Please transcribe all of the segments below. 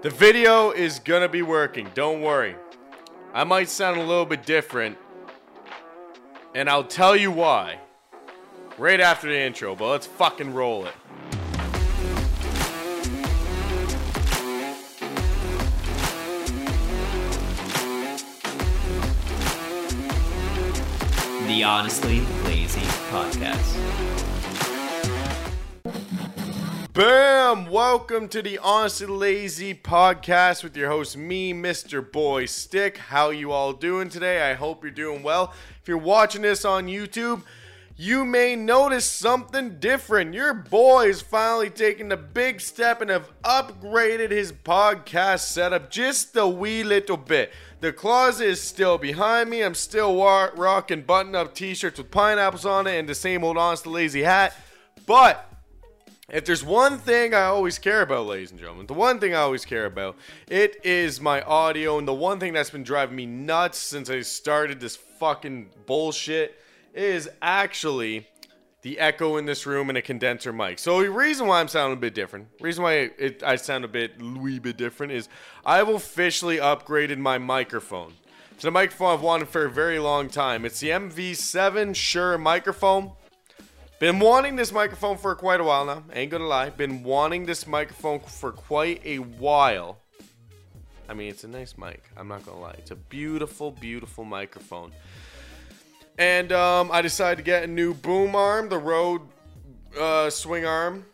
The video is gonna be working, don't worry. I might sound a little bit different, and I'll tell you why right after the intro, but let's fucking roll it. The Honestly Lazy Podcast. Bam! Welcome to the Honestly Lazy podcast with your host, me, Mr. Boy Stick. How you all doing today? I hope you're doing well. If you're watching this on YouTube, you may notice something different. Your boy is finally taking the big step and have upgraded his podcast setup just a wee little bit. The closet is still behind me. I'm still rocking button up t shirts with pineapples on it and the same old honest lazy hat. But if there's one thing I always care about, ladies and gentlemen, the one thing I always care about, it is my audio. And the one thing that's been driving me nuts since I started this fucking bullshit is actually the echo in this room and a condenser mic. So the reason why I'm sounding a bit different, reason why it, I sound a bit wee bit different is I've officially upgraded my microphone. It's a microphone I've wanted for a very long time. It's the MV7 Shure microphone. Been wanting this microphone for quite a while now. Ain't gonna lie. Been wanting this microphone for quite a while. I mean, it's a nice mic. I'm not gonna lie. It's a beautiful, beautiful microphone. And um, I decided to get a new boom arm, the Rode uh, swing arm,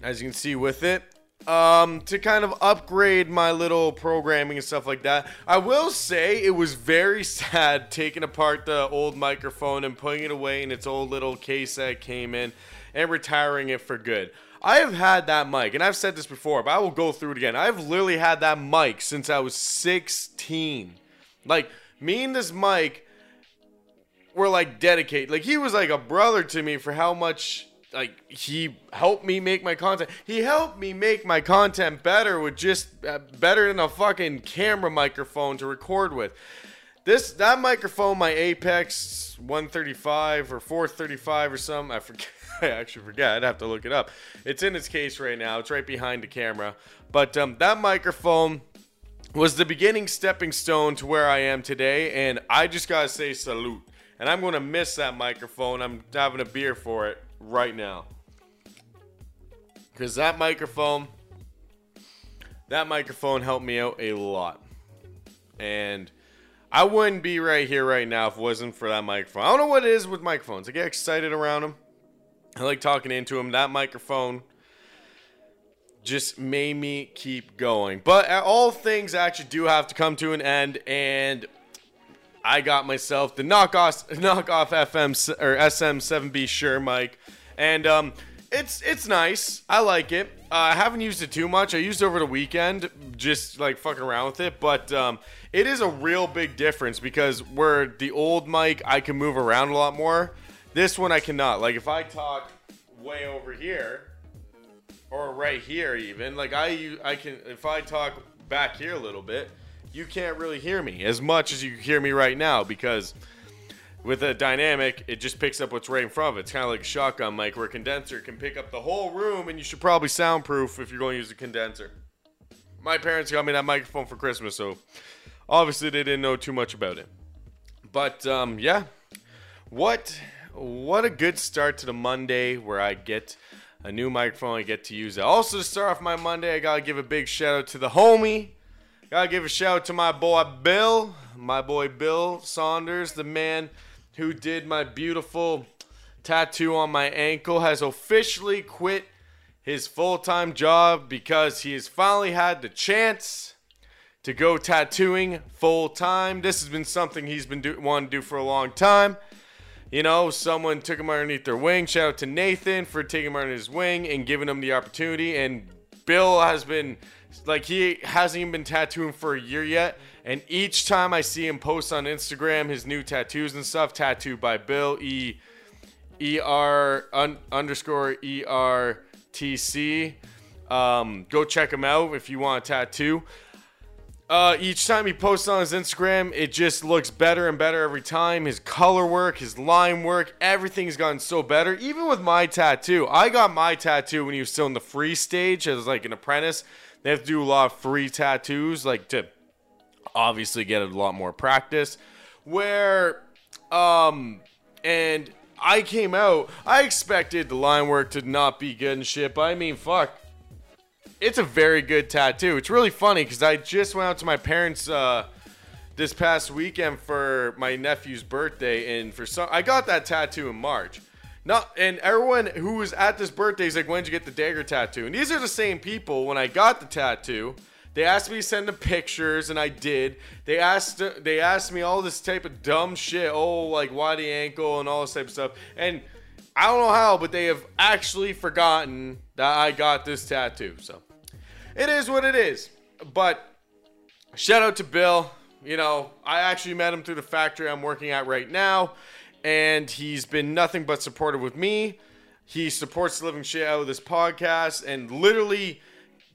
as you can see with it, um, to kind of upgrade my little programming and stuff like that. I will say it was very sad taking apart the old microphone and putting it away in its old little case that came in and retiring it for good. I have had that mic, and I've said this before, but I will go through it again. I've literally had that mic since I was 16. Like, me and this mic were like dedicated. Like he was like a brother to me for how much like he helped me make my content. He helped me make my content better with just uh, better than a fucking camera microphone to record with. This that microphone, my Apex 135 or 435 or something. I forget. I actually forget. I'd have to look it up. It's in its case right now. It's right behind the camera. But um, that microphone was the beginning stepping stone to where I am today, and I just gotta say salute and I'm to miss that microphone. I'm having a beer for it right now. Because that microphone, that microphone helped me out a lot. And I wouldn't be right here right now if it wasn't for that microphone. I don't know what it is with microphones. I get excited around them. I like talking into them. That microphone just made me keep going. But uh, all things actually do have to come to an end. And I got myself the knockoff knockoff FM or SM7B Shure mic, and um, it's it's nice. I like it. Uh, I haven't used it too much. I used it over the weekend, just like fucking around with it. But um, it is a real big difference because where the old mic I can move around a lot more, this one I cannot. Like if I talk way over here or right here, even like I I can if I talk back here a little bit you can't really hear me as much as you hear me right now because with a dynamic, it just picks up what's right in front of it. It's kind of like a shotgun mic where a condenser can pick up the whole room, and you should probably soundproof if you're going to use a condenser. My parents got me that microphone for Christmas, so obviously they didn't know too much about it. But um, yeah, what what a good start to the Monday where I get a new microphone. I get to use it. Also, to start off my Monday, I gotta give a big shout out to the homie Gotta give a shout out to my boy Bill, my boy Bill Saunders, the man who did my beautiful tattoo on my ankle, has officially quit his full time job because he has finally had the chance to go tattooing full time. This has been something he's been do- wanting to do for a long time. You know, someone took him underneath their wing. Shout out to Nathan for taking him under his wing and giving him the opportunity. And Bill has been like he hasn't even been tattooing for a year yet. And each time I see him post on Instagram his new tattoos and stuff, tattooed by Bill E E R un, underscore E R T C. Um, go check him out if you want a tattoo. Uh, each time he posts on his Instagram, it just looks better and better every time. His color work, his line work, everything's gotten so better. Even with my tattoo, I got my tattoo when he was still in the free stage as like an apprentice. They have to do a lot of free tattoos, like to obviously get a lot more practice. Where, um, and I came out, I expected the line work to not be good and shit, but I mean, fuck. It's a very good tattoo. It's really funny because I just went out to my parents' uh, this past weekend for my nephew's birthday, and for some, I got that tattoo in March. Not, and everyone who was at this birthday is like, "When did you get the dagger tattoo?" And these are the same people. When I got the tattoo, they asked me to send them pictures, and I did. They asked, they asked me all this type of dumb shit. Oh, like why the ankle and all this type of stuff. And I don't know how, but they have actually forgotten that I got this tattoo. So it is what it is. But shout out to Bill you know, I actually met him through the factory I'm working at right now, and he's been nothing but supportive with me. He supports the living shit out of this podcast and literally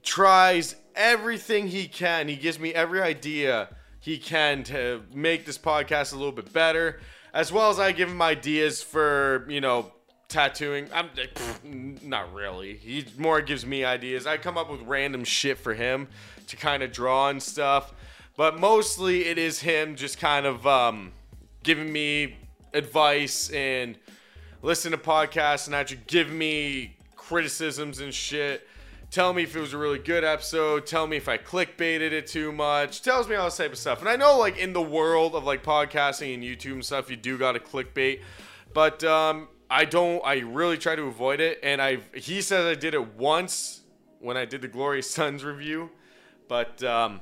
tries everything he can. He gives me every idea he can to make this podcast a little bit better, as well as I give him ideas for, you know, tattooing. I'm pff, not really. He more gives me ideas. I come up with random shit for him to kind of draw and stuff. But mostly it is him just kind of um, giving me advice and listen to podcasts and actually give me criticisms and shit. Tell me if it was a really good episode. Tell me if I clickbaited it too much. Tells me all this type of stuff. And I know, like, in the world of, like, podcasting and YouTube and stuff, you do got to clickbait. But um, I don't, I really try to avoid it. And I, he says I did it once when I did the Glorious Sons review. But um,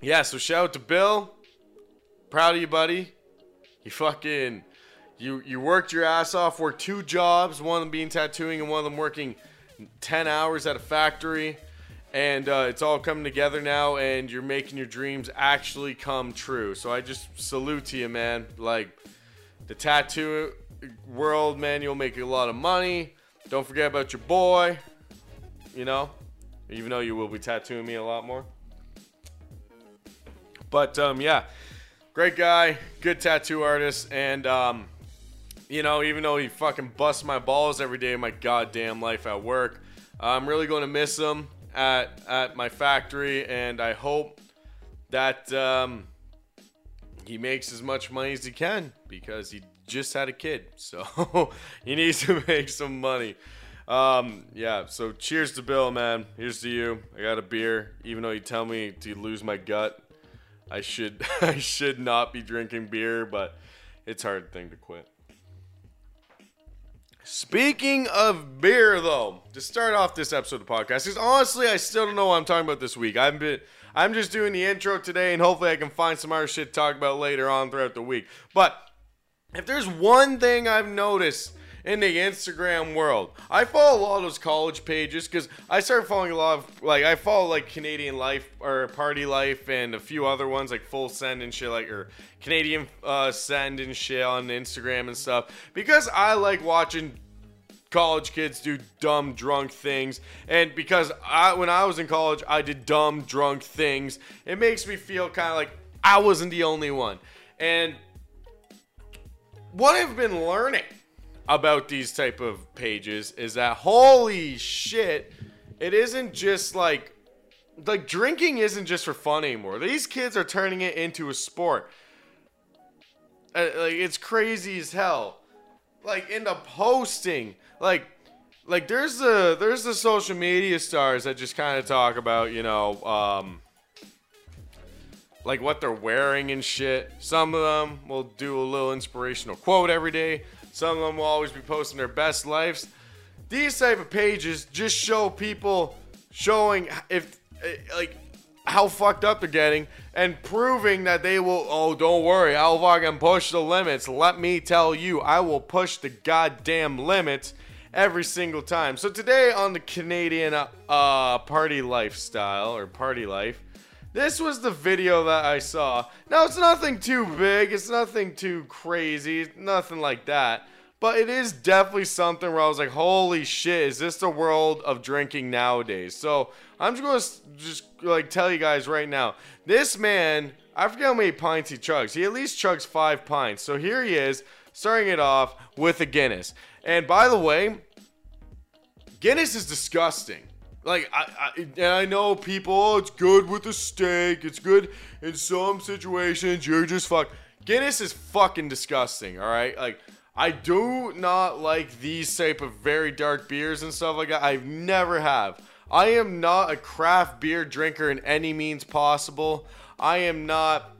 yeah, so shout out to Bill. Proud of you, buddy. You fucking you you worked your ass off, worked two jobs, one of them being tattooing and one of them working 10 hours at a factory. And uh, it's all coming together now, and you're making your dreams actually come true. So I just salute to you, man. Like, the tattoo world, man, you'll make a lot of money. Don't forget about your boy, you know, even though you will be tattooing me a lot more. But um, yeah, great guy, good tattoo artist, and um, you know, even though he fucking busts my balls every day of my goddamn life at work, I'm really going to miss him at at my factory, and I hope that um, he makes as much money as he can because he just had a kid, so he needs to make some money. Um, yeah, so cheers to Bill, man. Here's to you. I got a beer, even though you tell me to lose my gut. I should I should not be drinking beer, but it's hard thing to quit. Speaking of beer, though, to start off this episode of the podcast, because honestly, I still don't know what I'm talking about this week. I've been, I'm just doing the intro today, and hopefully, I can find some other shit to talk about later on throughout the week. But if there's one thing I've noticed in the Instagram world. I follow a lot of those college pages because I started following a lot of like I follow like Canadian Life or Party Life and a few other ones like Full Send and shit like or Canadian uh, Send and shit on Instagram and stuff because I like watching college kids do dumb drunk things and because I when I was in college I did dumb drunk things it makes me feel kind of like I wasn't the only one and what I've been learning about these type of pages is that holy shit, it isn't just like like drinking isn't just for fun anymore. These kids are turning it into a sport. Uh, like it's crazy as hell. Like in the posting, like like there's the there's the social media stars that just kind of talk about you know um like what they're wearing and shit. Some of them will do a little inspirational quote every day. Some of them will always be posting their best lives. These type of pages just show people showing if eh, like how fucked up they're getting and proving that they will oh don't worry I'll fucking push the limits let me tell you I will push the goddamn limits every single time so today on the Canadian uh, party lifestyle or party life this was the video that I saw. Now, it's nothing too big, it's nothing too crazy, nothing like that. But it is definitely something where I was like, holy shit, is this the world of drinking nowadays? So I'm just going to just like tell you guys right now. This man, I forget how many pints he chugs. He at least chugs five pints. So here he is, starting it off with a Guinness. And by the way, Guinness is disgusting. Like I, I and I know people, oh, it's good with the steak. It's good in some situations. You're just fuck. Guinness is fucking disgusting. All right, like I do not like these type of very dark beers and stuff like that. I've never have. I am not a craft beer drinker in any means possible. I am not.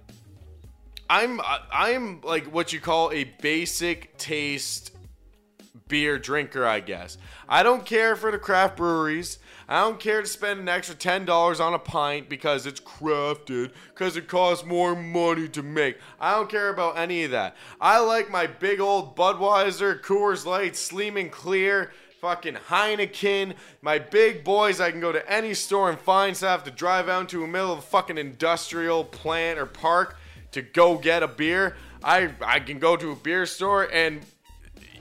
I'm I'm like what you call a basic taste beer drinker, I guess. I don't care for the craft breweries. I don't care to spend an extra $10 on a pint because it's crafted, because it costs more money to make. I don't care about any of that. I like my big old Budweiser, Coors Light, Sleeman Clear, fucking Heineken, my big boys I can go to any store and find, I have to drive out into the middle of a fucking industrial plant or park to go get a beer. I, I can go to a beer store and,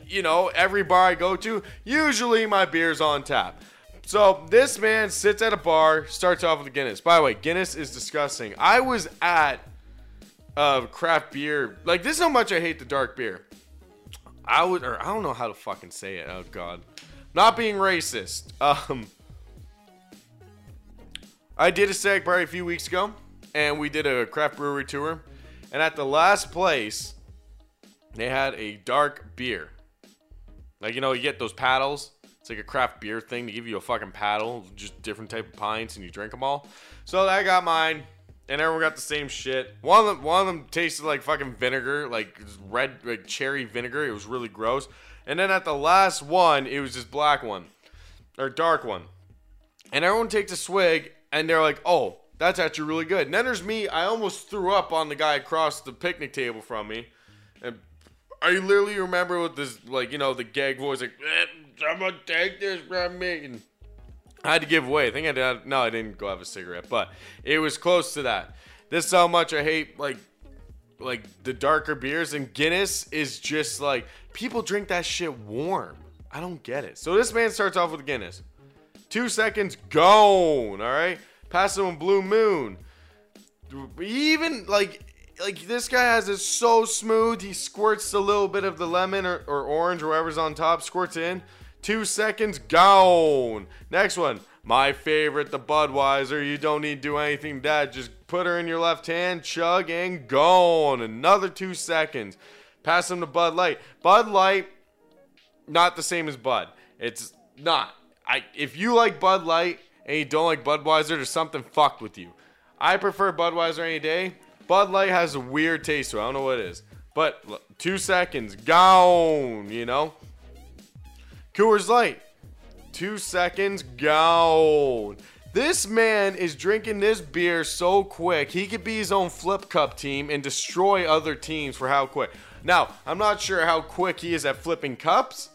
you know, every bar I go to, usually my beer's on tap. So this man sits at a bar, starts off with a Guinness. By the way, Guinness is disgusting. I was at a craft beer. Like this is how much I hate the dark beer. I would, or I don't know how to fucking say it. Oh god, not being racist. Um, I did a stag party a few weeks ago, and we did a craft brewery tour. And at the last place, they had a dark beer. Like you know, you get those paddles it's like a craft beer thing to give you a fucking paddle, just different type of pints, and you drink them all. So I got mine, and everyone got the same shit. One of them, one of them tasted like fucking vinegar, like red, like cherry vinegar. It was really gross. And then at the last one, it was this black one, or dark one. And everyone takes a swig, and they're like, "Oh, that's actually really good." And then there's me. I almost threw up on the guy across the picnic table from me, and I literally remember with this, like, you know, the gag voice, like, eh, someone take this from me. I had to give away. I think I did. No, I didn't go have a cigarette, but it was close to that. This is how much I hate, like, like the darker beers. And Guinness is just like, people drink that shit warm. I don't get it. So this man starts off with Guinness. Two seconds, gone. All right. Pass him Blue Moon. Even like like this guy has it so smooth. He squirts a little bit of the lemon or, or orange or whatever's on top, squirts in. Two seconds, gone. Next one, my favorite, the Budweiser. You don't need to do anything that. Just put her in your left hand, chug, and gone. Another two seconds. Pass them to Bud Light. Bud Light, not the same as Bud. It's not. I if you like Bud Light and you don't like Budweiser, there's something fucked with you. I prefer Budweiser any day. Bud Light has a weird taste to it. I don't know what it is. But two seconds, gone, you know? Coors Light, two seconds, gone. This man is drinking this beer so quick, he could be his own flip cup team and destroy other teams for how quick. Now, I'm not sure how quick he is at flipping cups,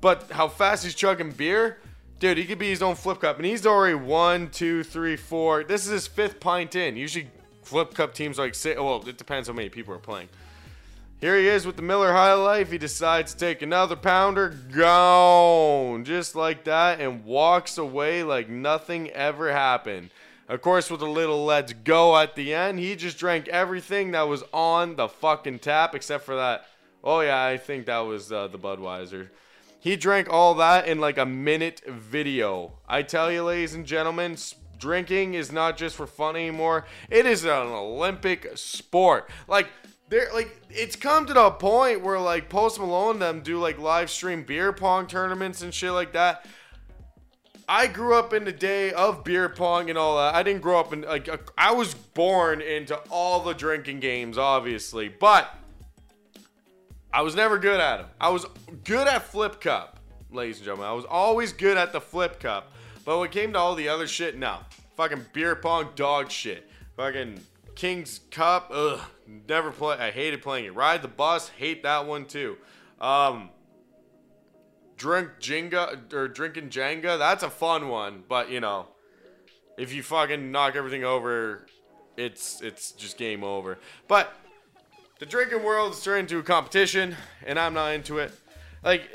but how fast he's chugging beer, dude, he could be his own flip cup. And he's already one, two, three, four. This is his fifth pint in. Usually Flip Cup teams like say, well, it depends how many people are playing. Here he is with the Miller High Life. He decides to take another pounder, gone, just like that, and walks away like nothing ever happened. Of course, with a little let's go at the end, he just drank everything that was on the fucking tap except for that. Oh, yeah, I think that was uh, the Budweiser. He drank all that in like a minute video. I tell you, ladies and gentlemen, drinking is not just for fun anymore. It is an Olympic sport. Like there like it's come to the point where like Post Malone them do like live stream beer pong tournaments and shit like that. I grew up in the day of beer pong and all that. I didn't grow up in like I was born into all the drinking games obviously, but I was never good at them. I was good at flip cup, ladies and gentlemen. I was always good at the flip cup. But when it came to all the other shit, no. Fucking beer pong dog shit. Fucking King's Cup, ugh. Never play. I hated playing it. Ride the bus, hate that one too. Um, drink Jenga or drinking Jenga, that's a fun one. But you know, if you fucking knock everything over, it's it's just game over. But the drinking world is turned into a competition, and I'm not into it. Like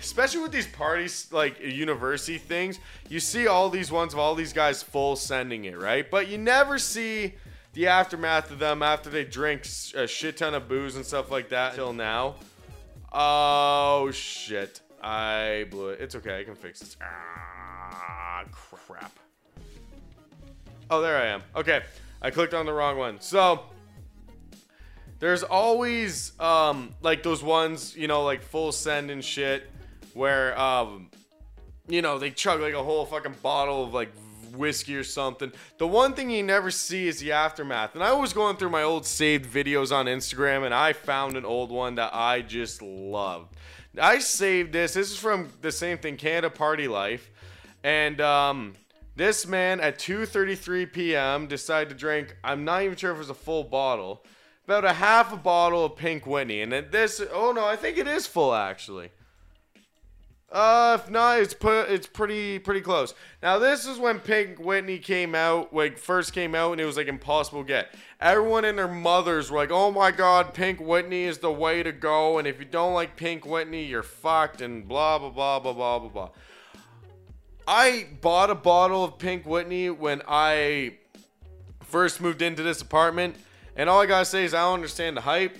especially with these parties like university things you see all these ones of all these guys full sending it right but you never see the aftermath of them after they drink a shit ton of booze and stuff like that till now oh shit i blew it it's okay i can fix ah. Ah, crap. Oh, there I am. Okay, I clicked on the wrong one. So there's always um like those ones, you know, like full send and shit, where um you know they chug like a whole fucking bottle of like whiskey or something. The one thing you never see is the aftermath. And I was going through my old saved videos on Instagram and I found an old one that I just loved. I saved this. This is from the same thing, Canada Party Life. And um this man at 2:33 p.m. decided to drink. I'm not even sure if it was a full bottle, about a half a bottle of Pink Whitney. And this, oh no, I think it is full actually. Uh, if not, it's put, it's pretty, pretty close. Now, this is when Pink Whitney came out, like first came out, and it was like impossible to get. Everyone and their mothers were like, "Oh my God, Pink Whitney is the way to go," and if you don't like Pink Whitney, you're fucked, and blah blah blah blah blah blah blah. I bought a bottle of Pink Whitney when I first moved into this apartment, and all I gotta say is I don't understand the hype.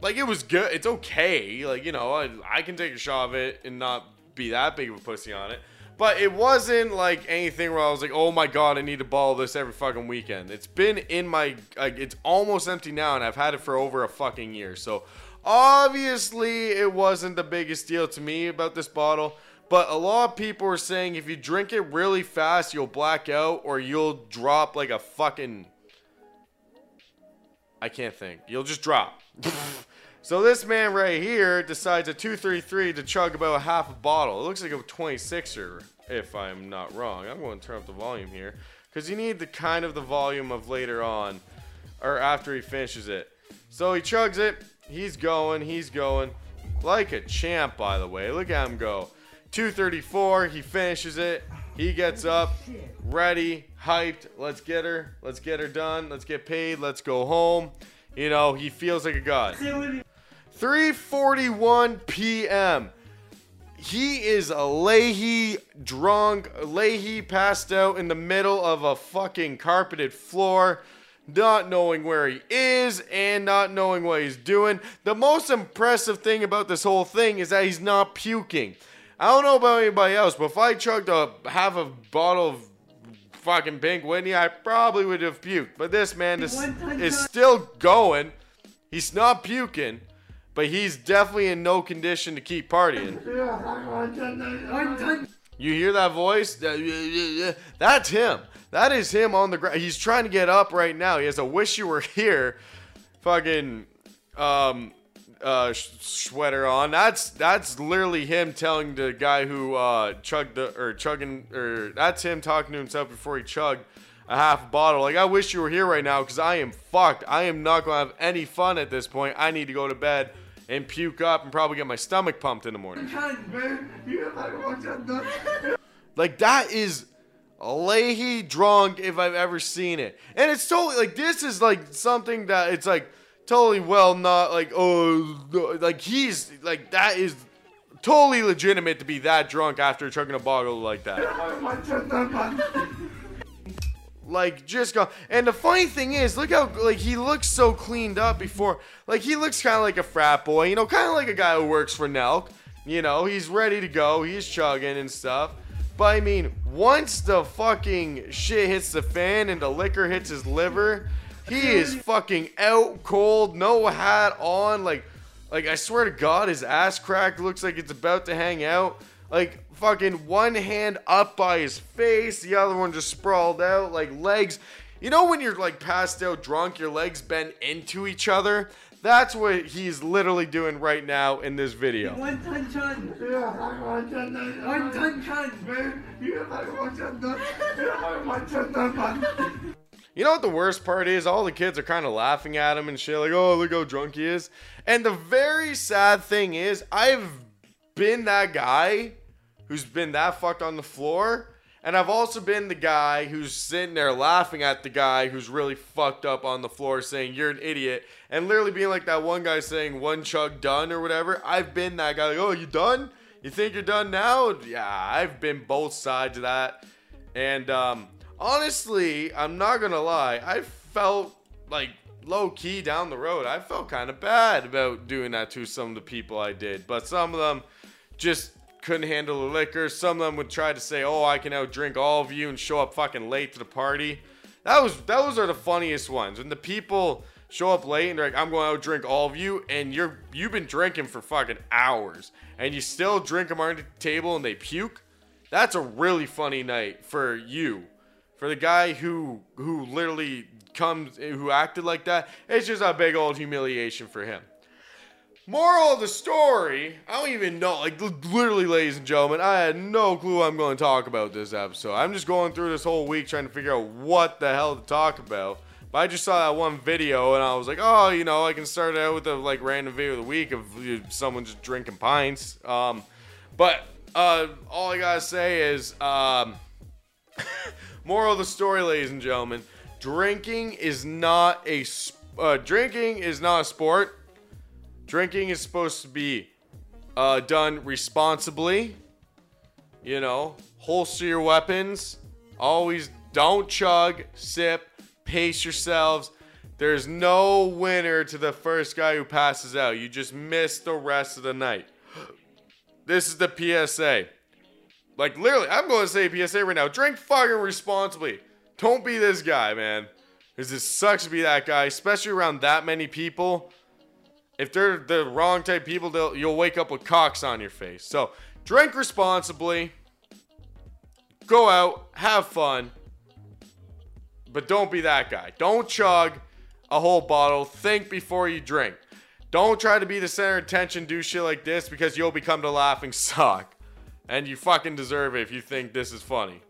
Like it was good, it's okay. Like you know, I, I can take a shot of it and not be that big of a pussy on it. But it wasn't like anything where I was like, oh my god, I need to bottle this every fucking weekend. It's been in my, like, it's almost empty now, and I've had it for over a fucking year. So obviously, it wasn't the biggest deal to me about this bottle. But a lot of people are saying if you drink it really fast, you'll black out or you'll drop like a fucking. I can't think. You'll just drop. So this man right here decides at 233 to chug about a half a bottle. It looks like a 26er, if I'm not wrong. I'm going to turn up the volume here. Because you need the kind of the volume of later on. Or after he finishes it. So he chugs it. He's going. He's going. Like a champ, by the way. Look at him go. 234. He finishes it. He gets up. Ready. Hyped. Let's get her. Let's get her done. Let's get paid. Let's go home. You know, he feels like a god. 3:41 p.m. He is a Leahy drunk. Leahy passed out in the middle of a fucking carpeted floor, not knowing where he is and not knowing what he's doing. The most impressive thing about this whole thing is that he's not puking. I don't know about anybody else, but if I chugged a half a bottle of fucking Pink Whitney, I probably would have puked. But this man is, is still going. He's not puking but he's definitely in no condition to keep partying. You hear that voice? That's him. That is him on the ground. He's trying to get up right now. He has a wish you were here fucking um uh sweater on. That's that's literally him telling the guy who uh chugged the or chugging or that's him talking to himself before he chugged a half bottle. Like I wish you were here right now because I am fucked. I am not gonna have any fun at this point. I need to go to bed and puke up and probably get my stomach pumped in the morning. like that is Leahy drunk if I've ever seen it. And it's totally like this is like something that it's like totally well not like oh like he's like that is totally legitimate to be that drunk after chugging a bottle like that like just go. And the funny thing is, look how like he looks so cleaned up before. Like he looks kind of like a frat boy, you know, kind of like a guy who works for Nelk. You know, he's ready to go. He's chugging and stuff. But I mean, once the fucking shit hits the fan and the liquor hits his liver, he is fucking out cold, no hat on, like like I swear to God, his ass crack looks like it's about to hang out. Like fucking one hand up by his face, the other one just sprawled out, like legs. You know when you're like passed out drunk, your legs bend into each other? That's what he's literally doing right now in this video. You know what the worst part is? All the kids are kind of laughing at him and shit, like, oh, look how drunk he is. And the very sad thing is, I've been that guy who's been that fucked on the floor. And I've also been the guy who's sitting there laughing at the guy who's really fucked up on the floor saying, You're an idiot. And literally being like that one guy saying, One chug done or whatever. I've been that guy, like, Oh, you done? You think you're done now? Yeah, I've been both sides of that. And um, honestly, I'm not going to lie. I felt like low key down the road. I felt kind of bad about doing that to some of the people I did. But some of them just couldn't handle the liquor. Some of them would try to say, "Oh, I can outdrink all of you," and show up fucking late to the party. That was those are the funniest ones when the people show up late and they're like, "I'm going to outdrink all of you," and you're you've been drinking for fucking hours, and you still drink them under the table and they puke. That's a really funny night for you, for the guy who who literally comes who acted like that. It's just a big old humiliation for him. Moral of the story, I don't even know. Like, literally, ladies and gentlemen, I had no clue I'm going to talk about this episode. I'm just going through this whole week trying to figure out what the hell to talk about. But I just saw that one video and I was like, oh, you know, I can start out with a like random video of the week of someone just drinking pints. Um, but uh, all I gotta say is, um, moral of the story, ladies and gentlemen, drinking is not a sp- uh, drinking is not a sport. Drinking is supposed to be uh, done responsibly. You know, holster your weapons. Always don't chug, sip, pace yourselves. There's no winner to the first guy who passes out. You just miss the rest of the night. This is the PSA. Like, literally, I'm going to say PSA right now. Drink fucking responsibly. Don't be this guy, man. Because it sucks to be that guy, especially around that many people if they're the wrong type people, they'll, you'll wake up with cocks on your face. So drink responsibly, go out, have fun, but don't be that guy. Don't chug a whole bottle. Think before you drink. Don't try to be the center of attention, do shit like this because you'll become the laughing stock. And you fucking deserve it if you think this is funny.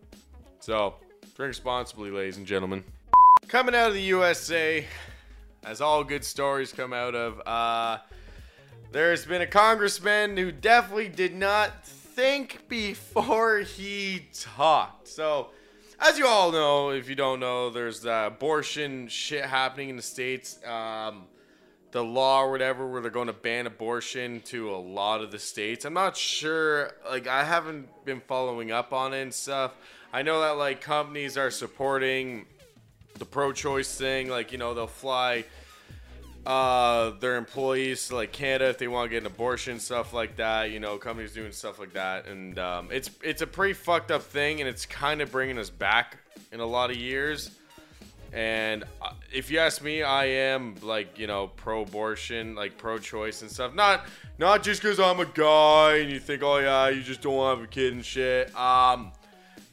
So, drink responsibly, ladies and gentlemen. Coming out of the USA, as all good stories come out of. Uh, there's been a congressman who definitely did not think before he talked. So, as you all know, if you don't know, there's uh, abortion shit happening in the states. Um, the law or whatever where they're going to ban abortion to a lot of the states. I'm not sure. Like, I haven't been following up on it and stuff. I know that like companies are supporting the pro-choice thing. Like, you know, they'll fly uh, their employees to like Canada if they want to get an abortion, stuff like that. You know, companies doing stuff like that, and um, it's it's a pretty fucked up thing, and it's kind of bringing us back in a lot of years. And uh, if you ask me, I am like you know pro-abortion, like pro-choice and stuff. Not not just because I'm a guy and you think, oh yeah, you just don't want to have a kid and shit. Um,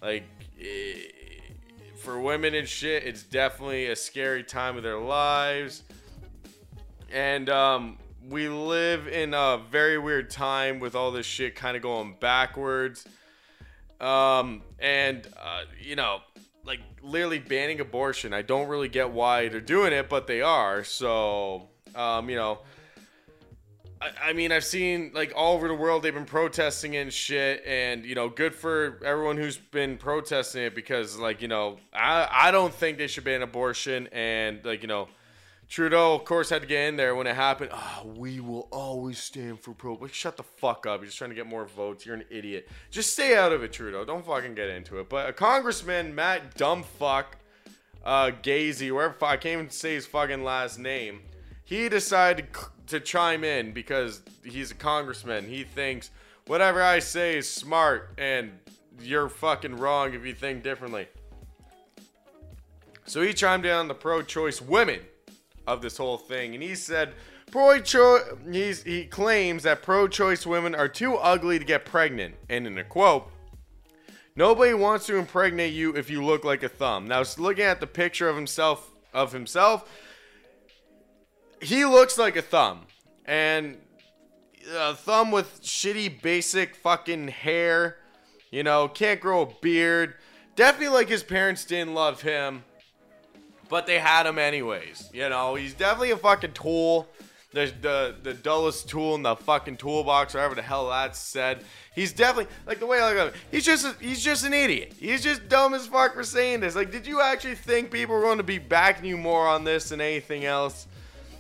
like. Eh, for women and shit, it's definitely a scary time of their lives and um, we live in a very weird time with all this shit kind of going backwards. Um, and uh, you know, like literally banning abortion. I don't really get why they're doing it, but they are. So, um, you know. I, mean, I've seen like all over the world they've been protesting and shit, and you know, good for everyone who's been protesting it because, like, you know, I I don't think they should ban abortion, and like, you know, Trudeau, of course, had to get in there when it happened. Oh, we will always stand for pro. Like, shut the fuck up. You're just trying to get more votes. You're an idiot. Just stay out of it, Trudeau. Don't fucking get into it. But a congressman, Matt Dumbfuck, uh, Gazy, wherever I can't even say his fucking last name, he decided to chime in because he's a congressman. He thinks whatever I say is smart, and you're fucking wrong if you think differently. So he chimed in on the pro-choice women of this whole thing, and he said pro-choice. He claims that pro-choice women are too ugly to get pregnant, and in a quote. Nobody wants to impregnate you if you look like a thumb. Now, looking at the picture of himself of himself, he looks like a thumb, and a thumb with shitty basic fucking hair. You know, can't grow a beard. Definitely like his parents didn't love him but they had him anyways. You know, he's definitely a fucking tool. The, the the dullest tool in the fucking toolbox, or whatever the hell that's said. He's definitely like the way I look at him. He's just a, he's just an idiot. He's just dumb as fuck for saying this. Like, did you actually think people were going to be backing you more on this than anything else?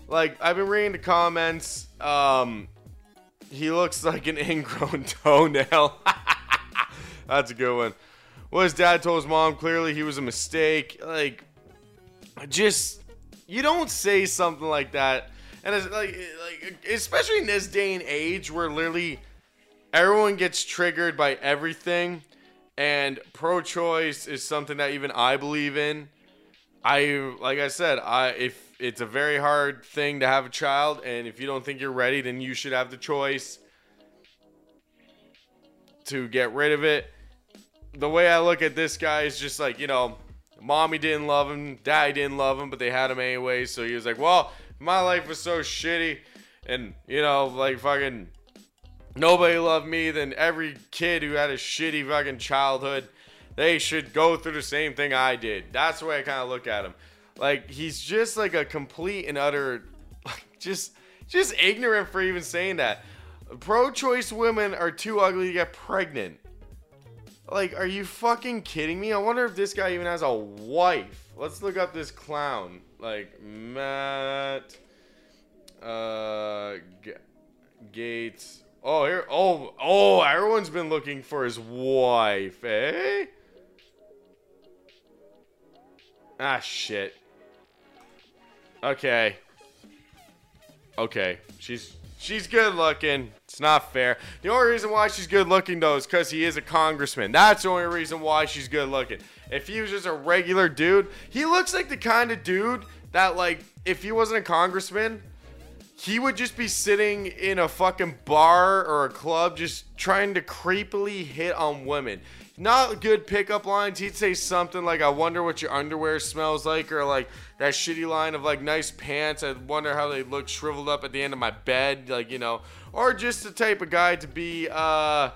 Like, I've been reading the comments. Um, he looks like an ingrown toenail. that's a good one. Well, his dad told his mom clearly he was a mistake. Like, just you don't say something like that, and it's like like especially in this day and age where literally everyone gets triggered by everything, and pro-choice is something that even I believe in. I like I said, I if it's a very hard thing to have a child, and if you don't think you're ready, then you should have the choice to get rid of it. The way I look at this guy is just like, you know, mommy didn't love him, daddy didn't love him, but they had him anyway. So he was like, well, my life was so shitty, and you know, like fucking nobody loved me. Then every kid who had a shitty fucking childhood, they should go through the same thing I did. That's the way I kind of look at him. Like he's just like a complete and utter, like, just just ignorant for even saying that. Pro-choice women are too ugly to get pregnant. Like, are you fucking kidding me? I wonder if this guy even has a wife. Let's look up this clown. Like Matt uh G- Gaetz. Oh, here. Oh, oh, everyone's been looking for his wife, eh? Ah, shit. Okay. Okay. She's she's good looking. It's not fair. The only reason why she's good looking though is because he is a congressman. That's the only reason why she's good looking. If he was just a regular dude, he looks like the kind of dude that like if he wasn't a congressman, he would just be sitting in a fucking bar or a club just trying to creepily hit on women. Not good pickup lines. He'd say something like, I wonder what your underwear smells like, or like that shitty line of like nice pants. I wonder how they look shriveled up at the end of my bed, like, you know, or just the type of guy to be, uh,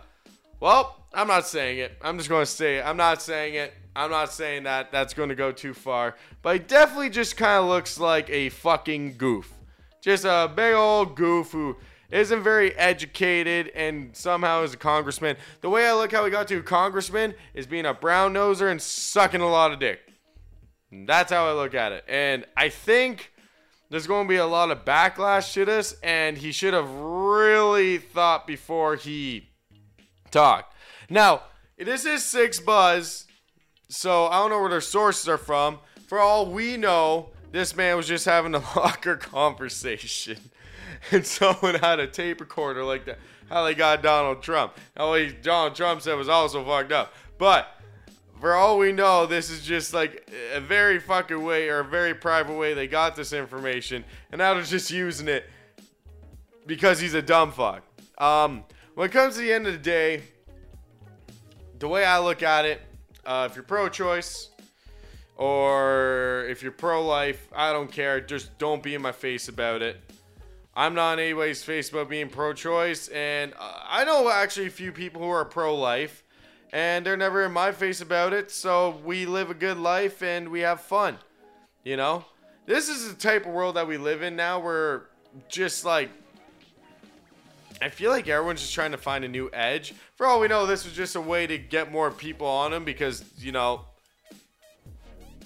well, I'm not saying it. I'm just going to say it. I'm not saying it. I'm not saying that. That's going to go too far. But he definitely just kind of looks like a fucking goof. Just a big old goof who isn't very educated and somehow is a congressman. The way I look how he got to a congressman is being a brown noser and sucking a lot of dick. That's how I look at it. And I think there's going to be a lot of backlash to this, and he should have really thought before he talked. Now, this is Six Buzz, so I don't know where their sources are from. For all we know, this man was just having a locker conversation. And someone had a tape recorder like that. How they got Donald Trump. Now, what Donald Trump said was also fucked up. But for all we know, this is just like a very fucking way or a very private way they got this information. And now they're just using it because he's a dumb fuck. Um, when it comes to the end of the day, the way I look at it, uh, if you're pro choice or if you're pro life, I don't care. Just don't be in my face about it. I'm not in anybody's face about being pro choice, and uh, I know actually a few people who are pro life, and they're never in my face about it, so we live a good life and we have fun. You know? This is the type of world that we live in now where just like I feel like everyone's just trying to find a new edge. For all we know, this was just a way to get more people on them because, you know,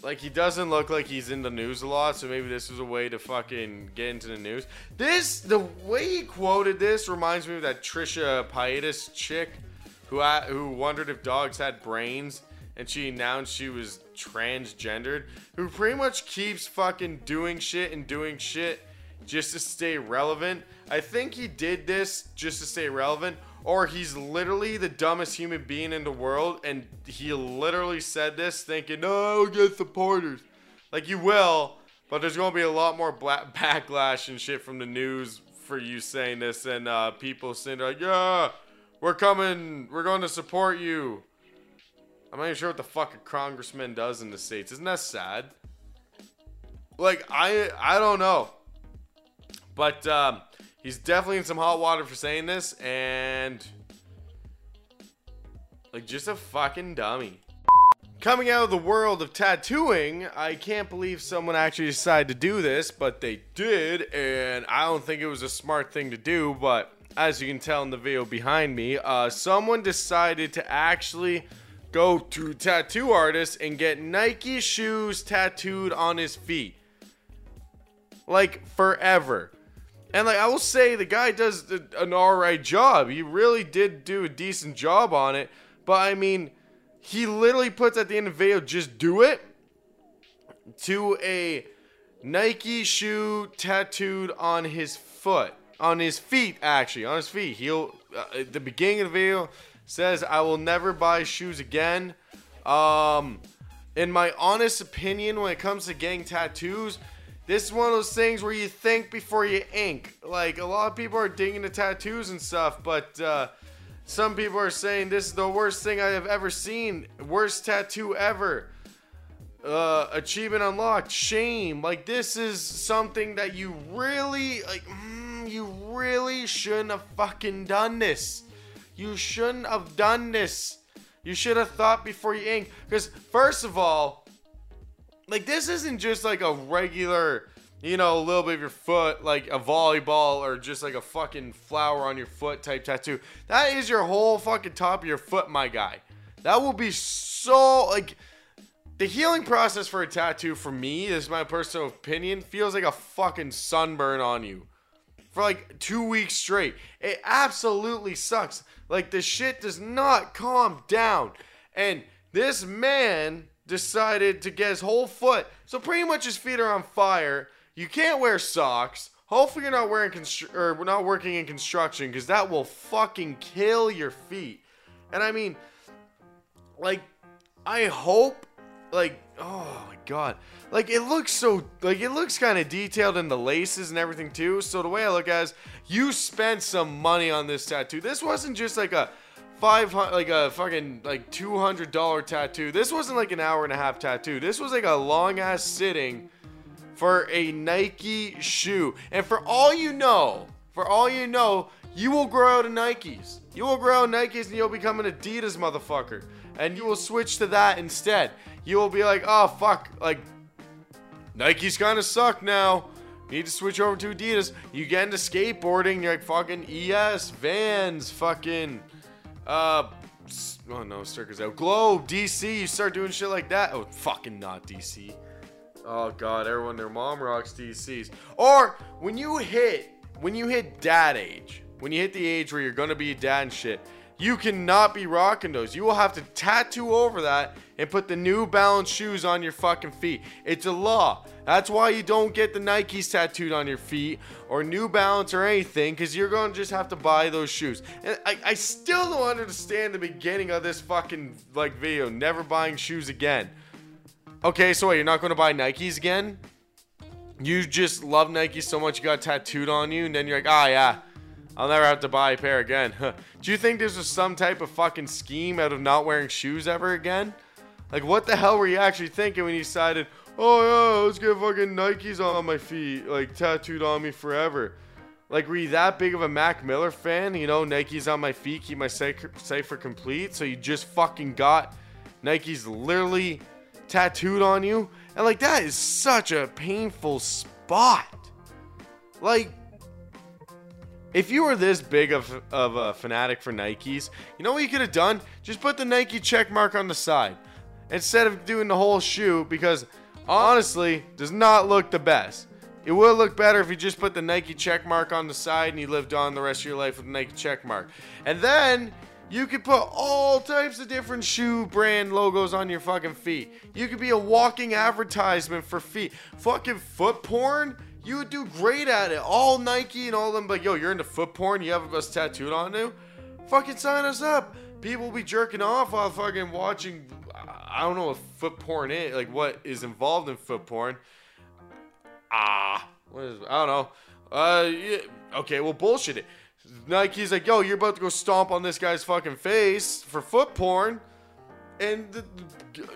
like he doesn't look like he's in the news a lot, so maybe this was a way to fucking get into the news. This the way he quoted this reminds me of that Trisha Paytas chick who I, who wondered if dogs had brains and she announced she was transgendered, who pretty much keeps fucking doing shit and doing shit just to stay relevant. I think he did this just to stay relevant, or he's literally the dumbest human being in the world, and he literally said this thinking, "No, I'll get supporters." Like you will, but there's gonna be a lot more backlash and shit from the news for you saying this, and uh, people saying like, "Yeah, we're coming, we're going to support you." I'm not even sure what the fuck a congressman does in the states. Isn't that sad? Like I, I don't know. But um, he's definitely in some hot water for saying this, and like just a fucking dummy. Coming out of the world of tattooing, I can't believe someone actually decided to do this, but they did, and I don't think it was a smart thing to do. But as you can tell in the video behind me, uh, someone decided to actually go to tattoo artists and get Nike shoes tattooed on his feet, like forever. And like I will say, the guy does an alright job. He really did do a decent job on it. But I mean, he literally puts at the end of the video, just do it to a Nike shoe tattooed on his foot, on his feet actually, on his feet. Heel, uh, at the beginning of the video says I will never buy shoes again. Um, in my honest opinion, when it comes to getting tattoos, this is one of those things where you think before you ink. Like a lot of people are digging the tattoos and stuff, but uh, some people are saying this is the worst thing I have ever seen, worst tattoo ever. Uh, achievement unlocked, shame. Like this is something that you really like. Mm, you really shouldn't have fucking done this. You shouldn't have done this. You should have thought before you ink. Because first of all, like this isn't just like a regular, you know, a little bit of your foot, like a volleyball or just like a fucking flower on your foot type tattoo. That is your whole fucking top of your foot, my guy. That will be so like the healing process for a tattoo for me, this is my personal opinion, feels like a fucking sunburn on you. For like two weeks straight. It absolutely sucks. Like the shit does not calm down. And this man decided to get his whole foot. So pretty much his feet are on fire. You can't wear socks. Hopefully you're not wearing or not working in construction because that will fucking kill your feet. And I mean, like, I hope, like, oh my god, like it looks so, like it looks kind of detailed in the laces and everything too. So the way I look at it is, you spent some money on this tattoo. This wasn't just like a five hundred, like a fucking like two hundred dollar tattoo. This wasn't like an hour and a half tattoo. This was like a long ass sitting for a Nike shoe. And for all you know, for all you know, you will grow out of Nikes. You will grow out of Nikes and you'll become an Adidas motherfucker. And you will switch to that instead. You will be like, oh fuck, like Nikes kind of suck now. Need to switch over to Adidas. You get into skateboarding, you're like fucking ES, Vans, fucking uh oh no, Circus out. Globe, DC, you start doing shit like that. Oh fucking not DC. Oh god, everyone their mom rocks DCs. Or when you hit when you hit dad age, when you hit the age where you're gonna be a dad and shit, you cannot be rocking those. You will have to tattoo over that and put the New Balance shoes on your fucking feet. It's a law. That's why you don't get the Nikes tattooed on your feet or New Balance or anything because you're going to just have to buy those shoes. And I, I still don't understand the beginning of this fucking like video. Never buying shoes again. Okay, so wait, you're not going to buy Nikes again? You just love Nike so much you got tattooed on you and then you're like, ah, yeah. I'll never have to buy a pair again. Do you think this was some type of fucking scheme out of not wearing shoes ever again? Like, what the hell were you actually thinking when you decided, oh yeah, let's get fucking Nikes on my feet, like tattooed on me forever? Like, were you that big of a Mac Miller fan? You know, Nikes on my feet keep my cipher complete. So you just fucking got Nikes literally tattooed on you? And like, that is such a painful spot. Like, if you were this big of, of a fanatic for Nikes, you know what you could have done? Just put the Nike check mark on the side instead of doing the whole shoe because honestly, does not look the best. It would look better if you just put the Nike check mark on the side and you lived on the rest of your life with the Nike check mark. And then you could put all types of different shoe brand logos on your fucking feet. You could be a walking advertisement for feet. Fucking foot porn? You would do great at it. All Nike and all them, like, yo, you're into foot porn? You have us tattooed on you? Fucking sign us up. People will be jerking off while fucking watching. Uh, I don't know what foot porn is, like what is involved in foot porn. Ah, what is? I don't know. Uh, yeah, okay, well, bullshit it. Nike's like, yo, you're about to go stomp on this guy's fucking face for foot porn, and the,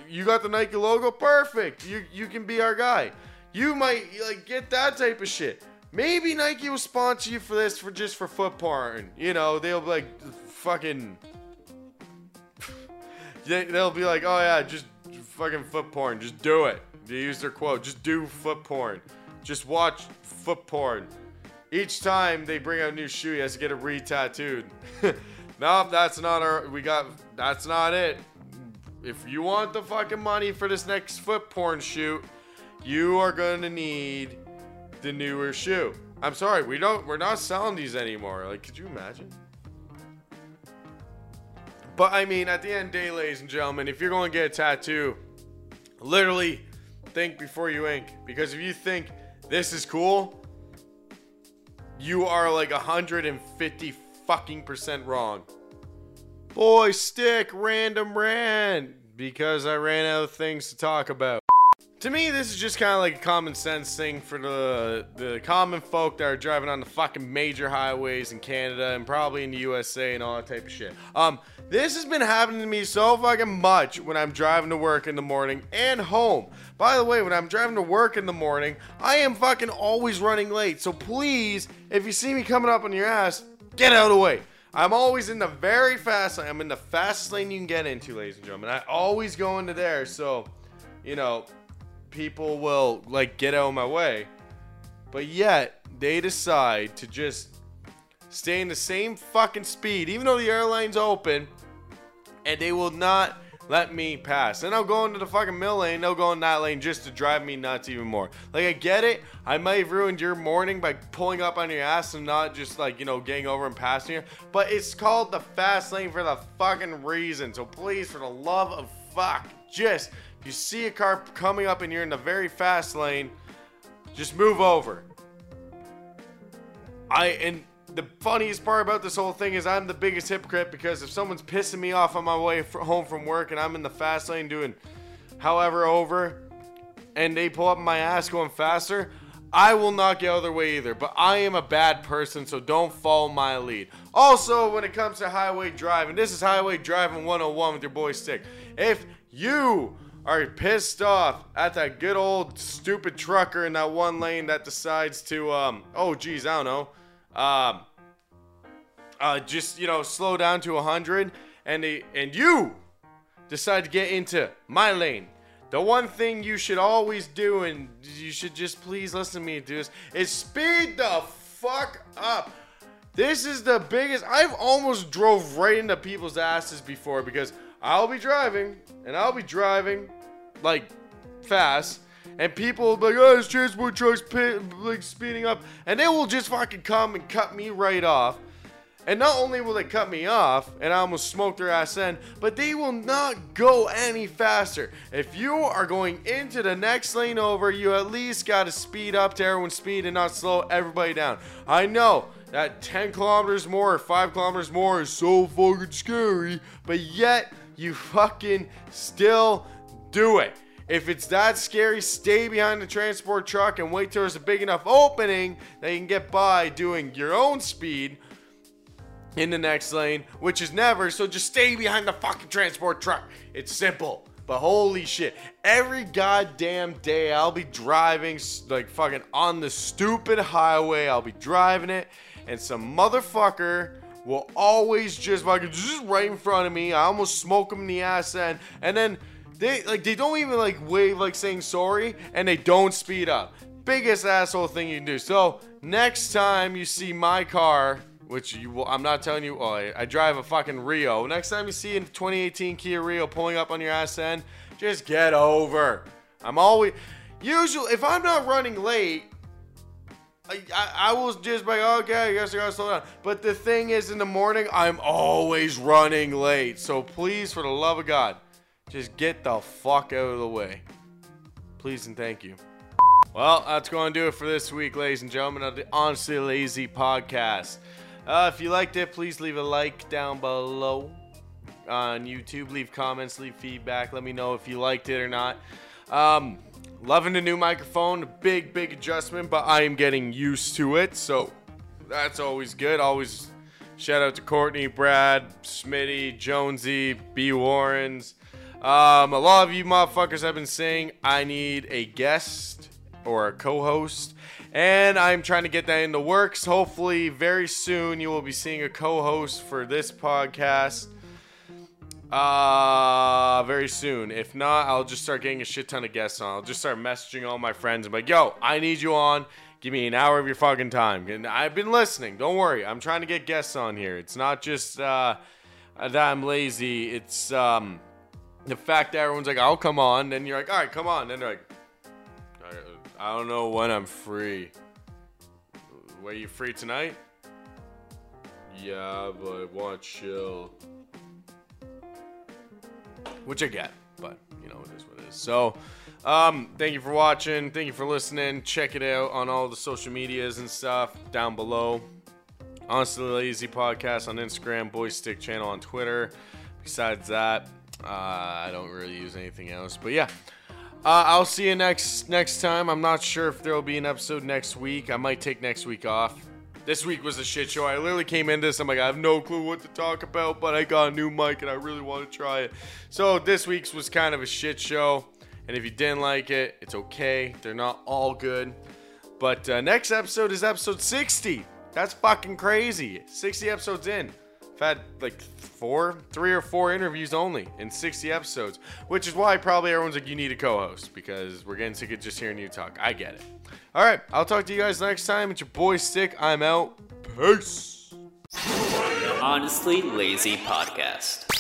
you got the Nike logo, perfect. You you can be our guy. You might like get that type of shit. Maybe Nike will sponsor you for this for just for foot porn. You know, they'll be like fucking. They'll be like, oh yeah, just fucking foot porn. Just do it. They use their quote. Just do foot porn. Just watch foot porn. Each time they bring out a new shoe, he has to get it re-tattooed. nope, that's not our. We got. That's not it. If you want the fucking money for this next foot porn shoot, you are to need the newer shoe. I'm sorry, we don't. We're not selling these anymore. Like, could you imagine? But I mean, at the end of the day, ladies and gentlemen, if you're going to get a tattoo, literally think before you ink. Because if you think this is cool, you are like 155% fucking percent wrong. Boy, stick random rant because I ran out of things to talk about. To me, this is just kind of like a common sense thing for the the common folk that are driving on the fucking major highways in Canada and probably in the USA and all that type of shit. Um, this has been happening to me so fucking much when I'm driving to work in the morning and home. By the way, when I'm driving to work in the morning, I am fucking always running late. So please, if you see me coming up on your ass, get out of the way. I'm always in the very fast lane. I'm in the fastest lane you can get into, ladies and gentlemen. I always go into there, so you know people will like get out of my way. But yet they decide to just stay in the same fucking speed, even though the airline's open, and they will not let me pass. Then I'll go into the fucking middle lane, they'll go in that lane just to drive me nuts even more. Like I get it, I might have ruined your morning by pulling up on your ass and not just like, you know, getting over and passing you. But it's called the fast lane for the fucking reason. So please, for the love of fuck, just if you see a car coming up and you're in the very fast lane, just move over. I and the funniest part about this whole thing is I'm the biggest hypocrite because if someone's pissing me off on my way home from work and I'm in the fast lane doing however over and they pull up my ass going faster, I will not get out of their way either. But I am a bad person, so don't follow my lead. Also, when it comes to highway driving, this is highway driving 101 with your boy Stick. If you are pissed off at that good old stupid trucker in that one lane that decides to, um, oh geez, I don't know, um, uh, just you know, slow down to 100, and they and you decide to get into my lane. The one thing you should always do, and you should just please listen to me do this, is speed the fuck up. This is the biggest. I've almost drove right into people's asses before because I'll be driving and I'll be driving like fast and people will be like, oh, this transport truck's like speeding up, and they will just fucking come and cut me right off. And not only will they cut me off, and I almost smoked their ass in, but they will not go any faster. If you are going into the next lane over, you at least got to speed up to everyone's speed and not slow everybody down. I know that 10 kilometers more or 5 kilometers more is so fucking scary, but yet you fucking still do it. If it's that scary, stay behind the transport truck and wait till there's a big enough opening that you can get by doing your own speed in the next lane, which is never. So just stay behind the fucking transport truck. It's simple. But holy shit, every goddamn day I'll be driving like fucking on the stupid highway. I'll be driving it, and some motherfucker will always just fucking just right in front of me. I almost smoke him in the ass end, and then they like they don't even like wave like saying sorry, and they don't speed up. Biggest asshole thing you can do. So next time you see my car, which you I'm not telling you, oh, I, I drive a fucking Rio. Next time you see a 2018 Kia Rio pulling up on your ass end, just get over. I'm always usually if I'm not running late. I, I, will just be like, okay, I guess I gotta slow down. But the thing is, in the morning, I'm always running late. So please, for the love of God, just get the fuck out of the way. Please and thank you. Well, that's going to do it for this week, ladies and gentlemen, of the Honestly Lazy podcast. Uh, if you liked it, please leave a like down below on YouTube. Leave comments, leave feedback. Let me know if you liked it or not. Um, loving the new microphone. Big, big adjustment, but I am getting used to it. So that's always good. Always shout out to Courtney, Brad, Smitty, Jonesy, B. Warrens. Um, a lot of you motherfuckers have been saying I need a guest or a co-host, and I'm trying to get that in the works. Hopefully, very soon you will be seeing a co-host for this podcast. Uh, very soon. If not, I'll just start getting a shit ton of guests on. I'll just start messaging all my friends and like, "Yo, I need you on. Give me an hour of your fucking time." And I've been listening. Don't worry. I'm trying to get guests on here. It's not just uh, that I'm lazy. It's um the fact that everyone's like, I'll come on, then you're like, all right, come on. Then they're like, I don't know when I'm free. Were you free tonight? Yeah, but I want chill. Which I get, but you know, it is what it is. So, um, thank you for watching. Thank you for listening. Check it out on all the social medias and stuff down below. Honestly Lazy Podcast on Instagram, Boy Stick Channel on Twitter. Besides that, uh, I don't really use anything else. But yeah, uh, I'll see you next next time. I'm not sure if there will be an episode next week. I might take next week off. This week was a shit show. I literally came into this. I'm like, I have no clue what to talk about, but I got a new mic and I really want to try it. So this week's was kind of a shit show. And if you didn't like it, it's okay. They're not all good. But uh, next episode is episode 60. That's fucking crazy. 60 episodes in. I've had like four, three or four interviews only in 60 episodes, which is why probably everyone's like, you need a co host because we're getting sick of just hearing you talk. I get it. All right, I'll talk to you guys next time. It's your boy Stick. I'm out. Peace. Honestly Lazy Podcast.